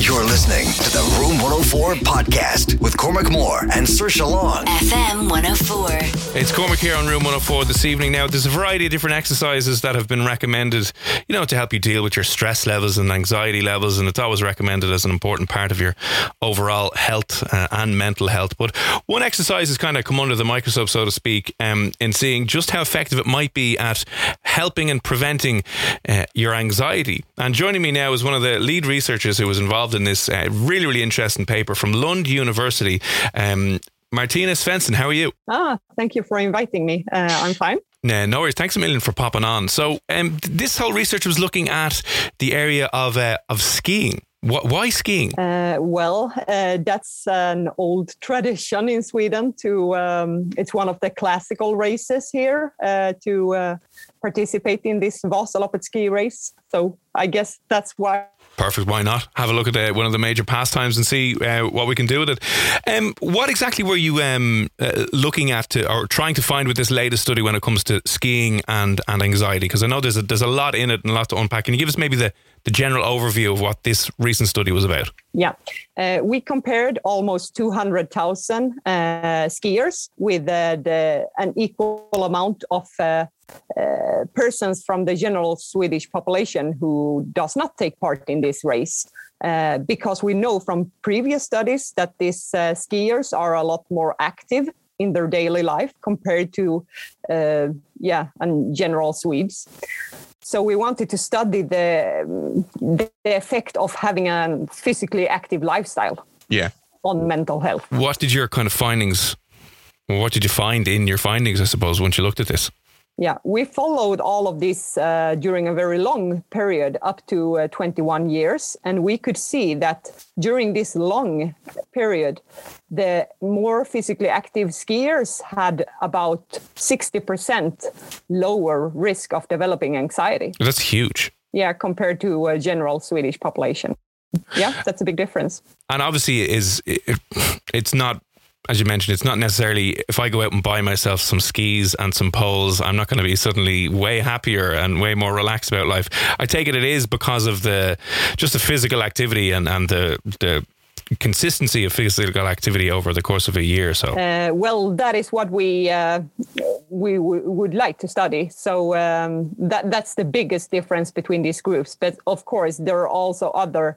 You're listening to the Room 104 podcast with Cormac Moore and Sir Long. FM 104. It's Cormac here on Room 104 this evening. Now, there's a variety of different exercises that have been recommended, you know, to help you deal with your stress levels and anxiety levels. And it's always recommended as an important part of your overall health uh, and mental health. But one exercise has kind of come under the microscope, so to speak, um, in seeing just how effective it might be at helping and preventing uh, your anxiety. And joining me now is one of the lead researchers who was involved in this uh, really, really interesting paper from Lund University. Um, Martina Svensson, how are you? Ah, thank you for inviting me. Uh, I'm fine. Nah, no worries. Thanks a million for popping on. So, um, this whole research was looking at the area of uh, of skiing. Why skiing? Uh, well, uh, that's an old tradition in Sweden. To um, it's one of the classical races here uh, to uh, participate in this Vasaloppet ski race. So I guess that's why Perfect. Why not? Have a look at uh, one of the major pastimes and see uh, what we can do with it. Um, what exactly were you um, uh, looking at to, or trying to find with this latest study when it comes to skiing and, and anxiety? Because I know there's a, there's a lot in it and a lot to unpack. Can you give us maybe the, the general overview of what this recent study was about? Yeah, uh, we compared almost 200,000 uh, skiers with uh, the, an equal amount of uh, uh, persons from the general Swedish population who does not take part in this race. Uh, because we know from previous studies that these skiers are a lot more active in their daily life compared to yeah and general Swedes. So we wanted to study the, the effect of having a physically active lifestyle. Yeah. On mental health. What did your kind of findings? What did you find in your findings? I suppose once you looked at this. Yeah, we followed all of this uh, during a very long period, up to uh, 21 years. And we could see that during this long period, the more physically active skiers had about 60% lower risk of developing anxiety. That's huge. Yeah, compared to a general Swedish population. Yeah, that's a big difference. And obviously, it is it, it's not as you mentioned, it's not necessarily if I go out and buy myself some skis and some poles, I'm not going to be suddenly way happier and way more relaxed about life. I take it it is because of the just the physical activity and, and the the consistency of physical activity over the course of a year so? Uh, well, that is what we uh, we w- would like to study. So um, that that's the biggest difference between these groups. But of course, there are also other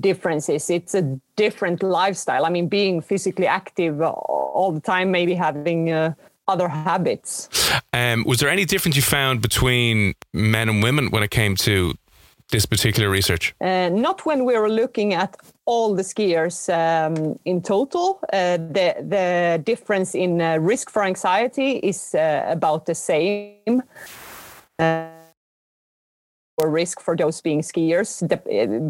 differences. It's a different lifestyle. I mean, being physically active all the time, maybe having. Uh, other habits. Um, was there any difference you found between men and women when it came to this particular research? Uh, not when we are looking at all the skiers um, in total. Uh, the the difference in uh, risk for anxiety is uh, about the same. Or risk for those being skiers,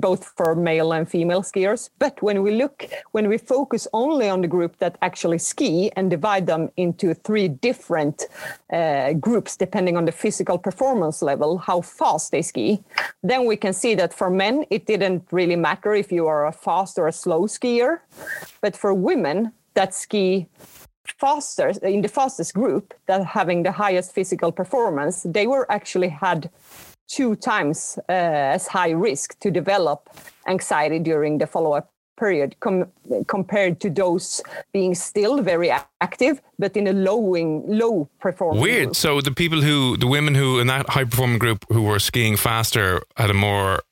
both for male and female skiers. But when we look, when we focus only on the group that actually ski and divide them into three different uh, groups depending on the physical performance level, how fast they ski, then we can see that for men, it didn't really matter if you are a fast or a slow skier. But for women that ski faster in the fastest group that having the highest physical performance they were actually had two times uh, as high risk to develop anxiety during the follow-up period com- compared to those being still very active but in a lowing low performance weird. group. so the people who the women who in that high performing group who were skiing faster had a more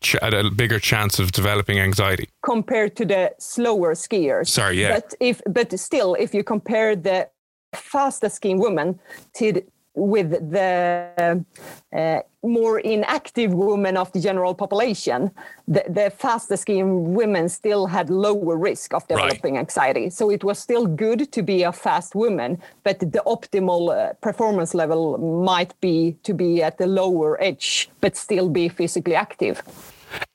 ch- had a bigger chance of developing anxiety. Compared to the slower skiers. Sorry yeah. But if but still if you compare the fastest skiing women to with the uh, more inactive women of the general population, the, the fastest skiing women still had lower risk of developing right. anxiety. So it was still good to be a fast woman, but the optimal uh, performance level might be to be at the lower edge, but still be physically active.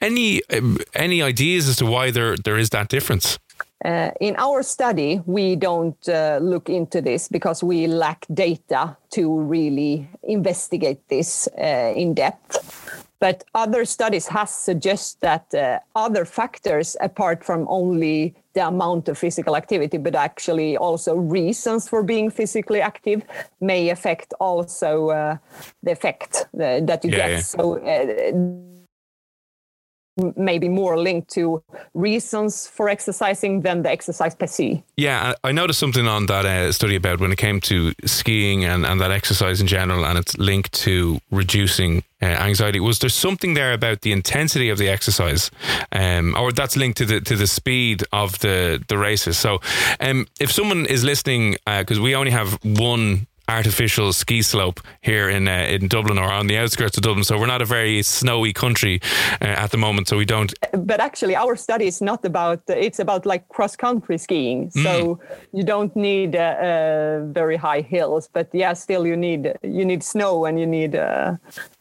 Any um, any ideas as to why there there is that difference? Uh, in our study, we don't uh, look into this because we lack data to really investigate this uh, in depth. But other studies have suggested that uh, other factors, apart from only the amount of physical activity, but actually also reasons for being physically active, may affect also uh, the effect uh, that you yeah, get. Yeah. So maybe more linked to reasons for exercising than the exercise per se. Yeah, I noticed something on that uh, study about when it came to skiing and, and that exercise in general, and it's linked to reducing uh, anxiety. Was there something there about the intensity of the exercise, um, or that's linked to the to the speed of the the races? So, um, if someone is listening, because uh, we only have one artificial ski slope here in uh, in Dublin or on the outskirts of Dublin. So we're not a very snowy country uh, at the moment. So we don't. But actually, our study is not about. It's about like cross country skiing. Mm. So you don't need uh, uh, very high hills, but yeah, still you need you need snow and you need uh,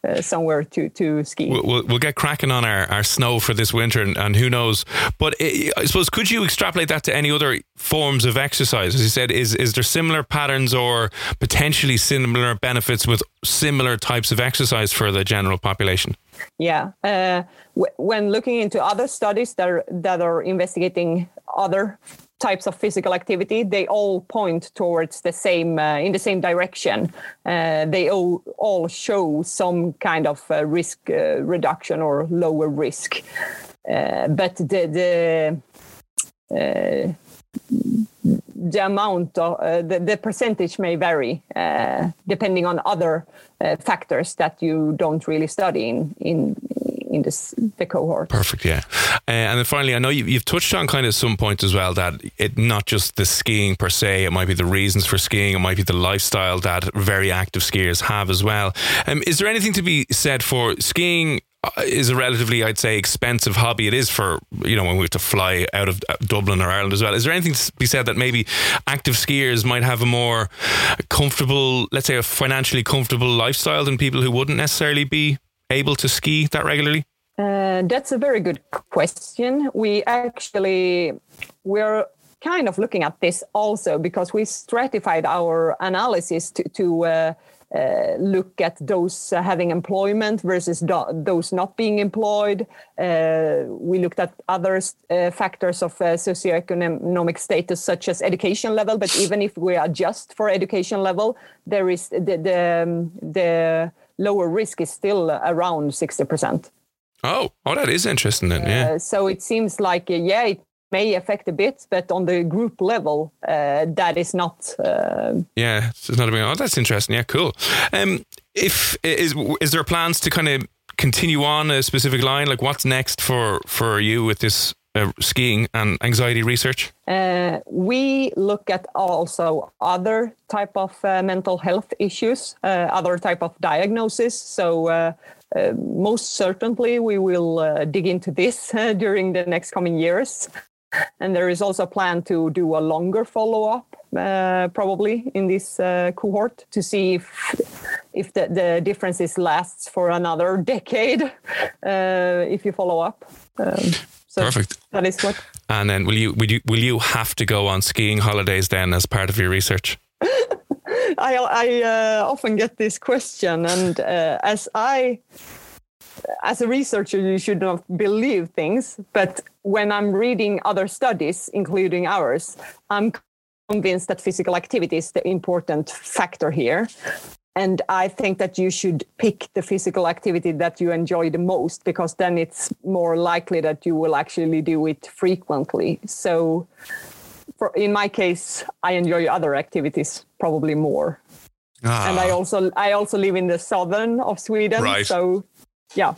uh, somewhere to to ski. We'll, we'll, get cracking on our, our snow for this winter, and, and who knows? But it, I suppose could you extrapolate that to any other forms of exercise? As you said, is is there similar patterns or potentially similar benefits with similar types of exercise for the general population? Yeah, uh, w- when looking into other studies that are, that are investigating other types of physical activity, they all point towards the same uh, in the same direction. Uh, they all, all show some kind of uh, risk uh, reduction or lower risk. Uh, but the the uh, the amount of the, the percentage may vary depending on other factors that you don't really study in in in this the cohort. Perfect, yeah. Uh, and then finally, I know you, have touched on kind of some point as well that it not just the skiing per se, it might be the reasons for skiing, it might be the lifestyle that very active skiers have as well. Um, is there anything to be said for skiing? Is a relatively, I'd say, expensive hobby. It is for you know when we have to fly out of uh, Dublin or Ireland as well. Is there anything to be said that maybe active skiers might have a more comfortable, let's say, a financially comfortable lifestyle than people who wouldn't necessarily be able to ski that regularly? Uh, that's a very good question. We actually we're kind of looking at this also because we stratified our analysis to, to uh, look at those uh, having employment versus do- those not being employed. Uh, we looked at other uh, factors of uh, socioeconomic status, such as education level. But even if we adjust for education level, there is the the, um, the lower risk is still around 60%. Oh, oh, that is interesting then. Yeah. Uh, so it seems like, uh, yeah, it may affect a bit, but on the group level, uh, that is not. Uh, yeah, it's not a big. Oh, that's interesting. Yeah, cool. Um, if is is there plans to kind of continue on a specific line? Like, what's next for for you with this uh, skiing and anxiety research? Uh, we look at also other type of uh, mental health issues, uh, other type of diagnosis. So uh, uh, most certainly we will dig into this during the next coming years. And there is also a plan to do a longer follow-up, probably in this cohort, to see if if the, the differences lasts for another decade if you follow up. Um, so Perfect. That is what. And then will you will you will you have to go on skiing holidays then as part of your research? I I uh, often get this question, and uh, as I as a researcher, you should not believe things. But when I'm reading other studies, including ours, I'm convinced that physical activity is the important factor here. and I think that you should pick the physical activity that you enjoy the most because then it's more likely that you will actually do it frequently. So, for, in my case, I enjoy other activities probably more. Ah. And I also I also live in the southern of Sweden, right. so yeah.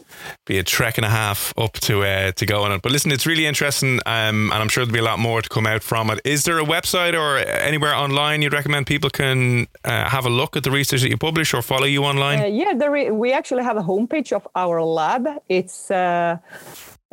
Be a trek and a half up to uh, to go on it. But listen it's really interesting um, and i'm sure there'll be a lot more to come out from it. Is there a website or anywhere online you'd recommend people can uh, have a look at the research that you publish or follow you online? Uh, yeah there we actually have a homepage of our lab. It's uh,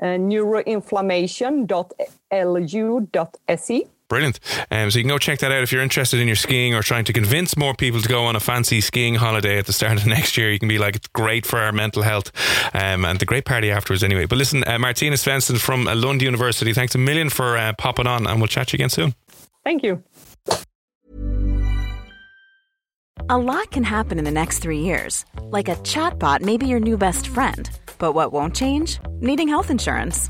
uh neuroinflammation.lu.se Brilliant. Um, so you can go check that out if you're interested in your skiing or trying to convince more people to go on a fancy skiing holiday at the start of next year. You can be like, it's great for our mental health um, and the great party afterwards anyway. But listen, uh, Martina Svensson from Lund University, thanks a million for uh, popping on and we'll chat to you again soon. Thank you. A lot can happen in the next three years. Like a chatbot may be your new best friend. But what won't change? Needing health insurance.